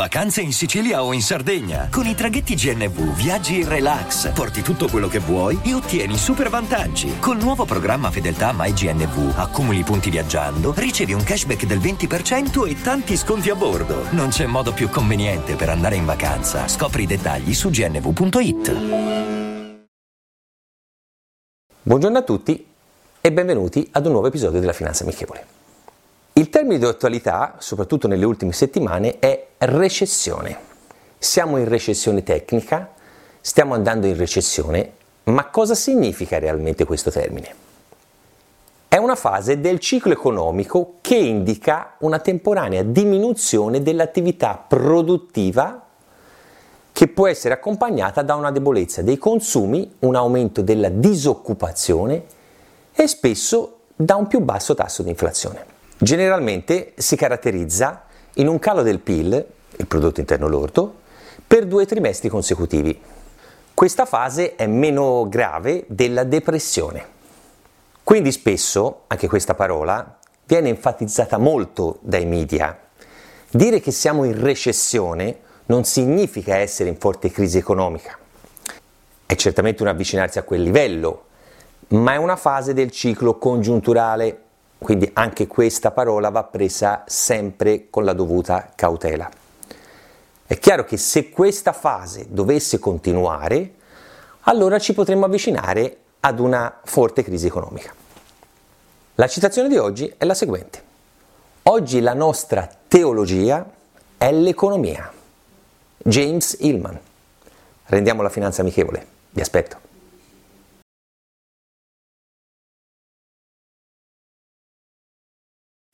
Vacanze in Sicilia o in Sardegna. Con i traghetti GNV viaggi in relax, porti tutto quello che vuoi e ottieni super vantaggi. Col nuovo programma Fedeltà MyGNV accumuli punti viaggiando, ricevi un cashback del 20% e tanti sconti a bordo. Non c'è modo più conveniente per andare in vacanza. Scopri i dettagli su gnv.it. Buongiorno a tutti e benvenuti ad un nuovo episodio della Finanza Amichevole. Il termine di attualità, soprattutto nelle ultime settimane, è recessione. Siamo in recessione tecnica, stiamo andando in recessione, ma cosa significa realmente questo termine? È una fase del ciclo economico che indica una temporanea diminuzione dell'attività produttiva che può essere accompagnata da una debolezza dei consumi, un aumento della disoccupazione e spesso da un più basso tasso di inflazione. Generalmente si caratterizza in un calo del PIL, il prodotto interno lordo, per due trimestri consecutivi. Questa fase è meno grave della depressione. Quindi spesso, anche questa parola, viene enfatizzata molto dai media. Dire che siamo in recessione non significa essere in forte crisi economica. È certamente un avvicinarsi a quel livello, ma è una fase del ciclo congiunturale quindi anche questa parola va presa sempre con la dovuta cautela. È chiaro che se questa fase dovesse continuare, allora ci potremmo avvicinare ad una forte crisi economica. La citazione di oggi è la seguente. Oggi la nostra teologia è l'economia. James Hillman. Rendiamo la finanza amichevole. Vi aspetto.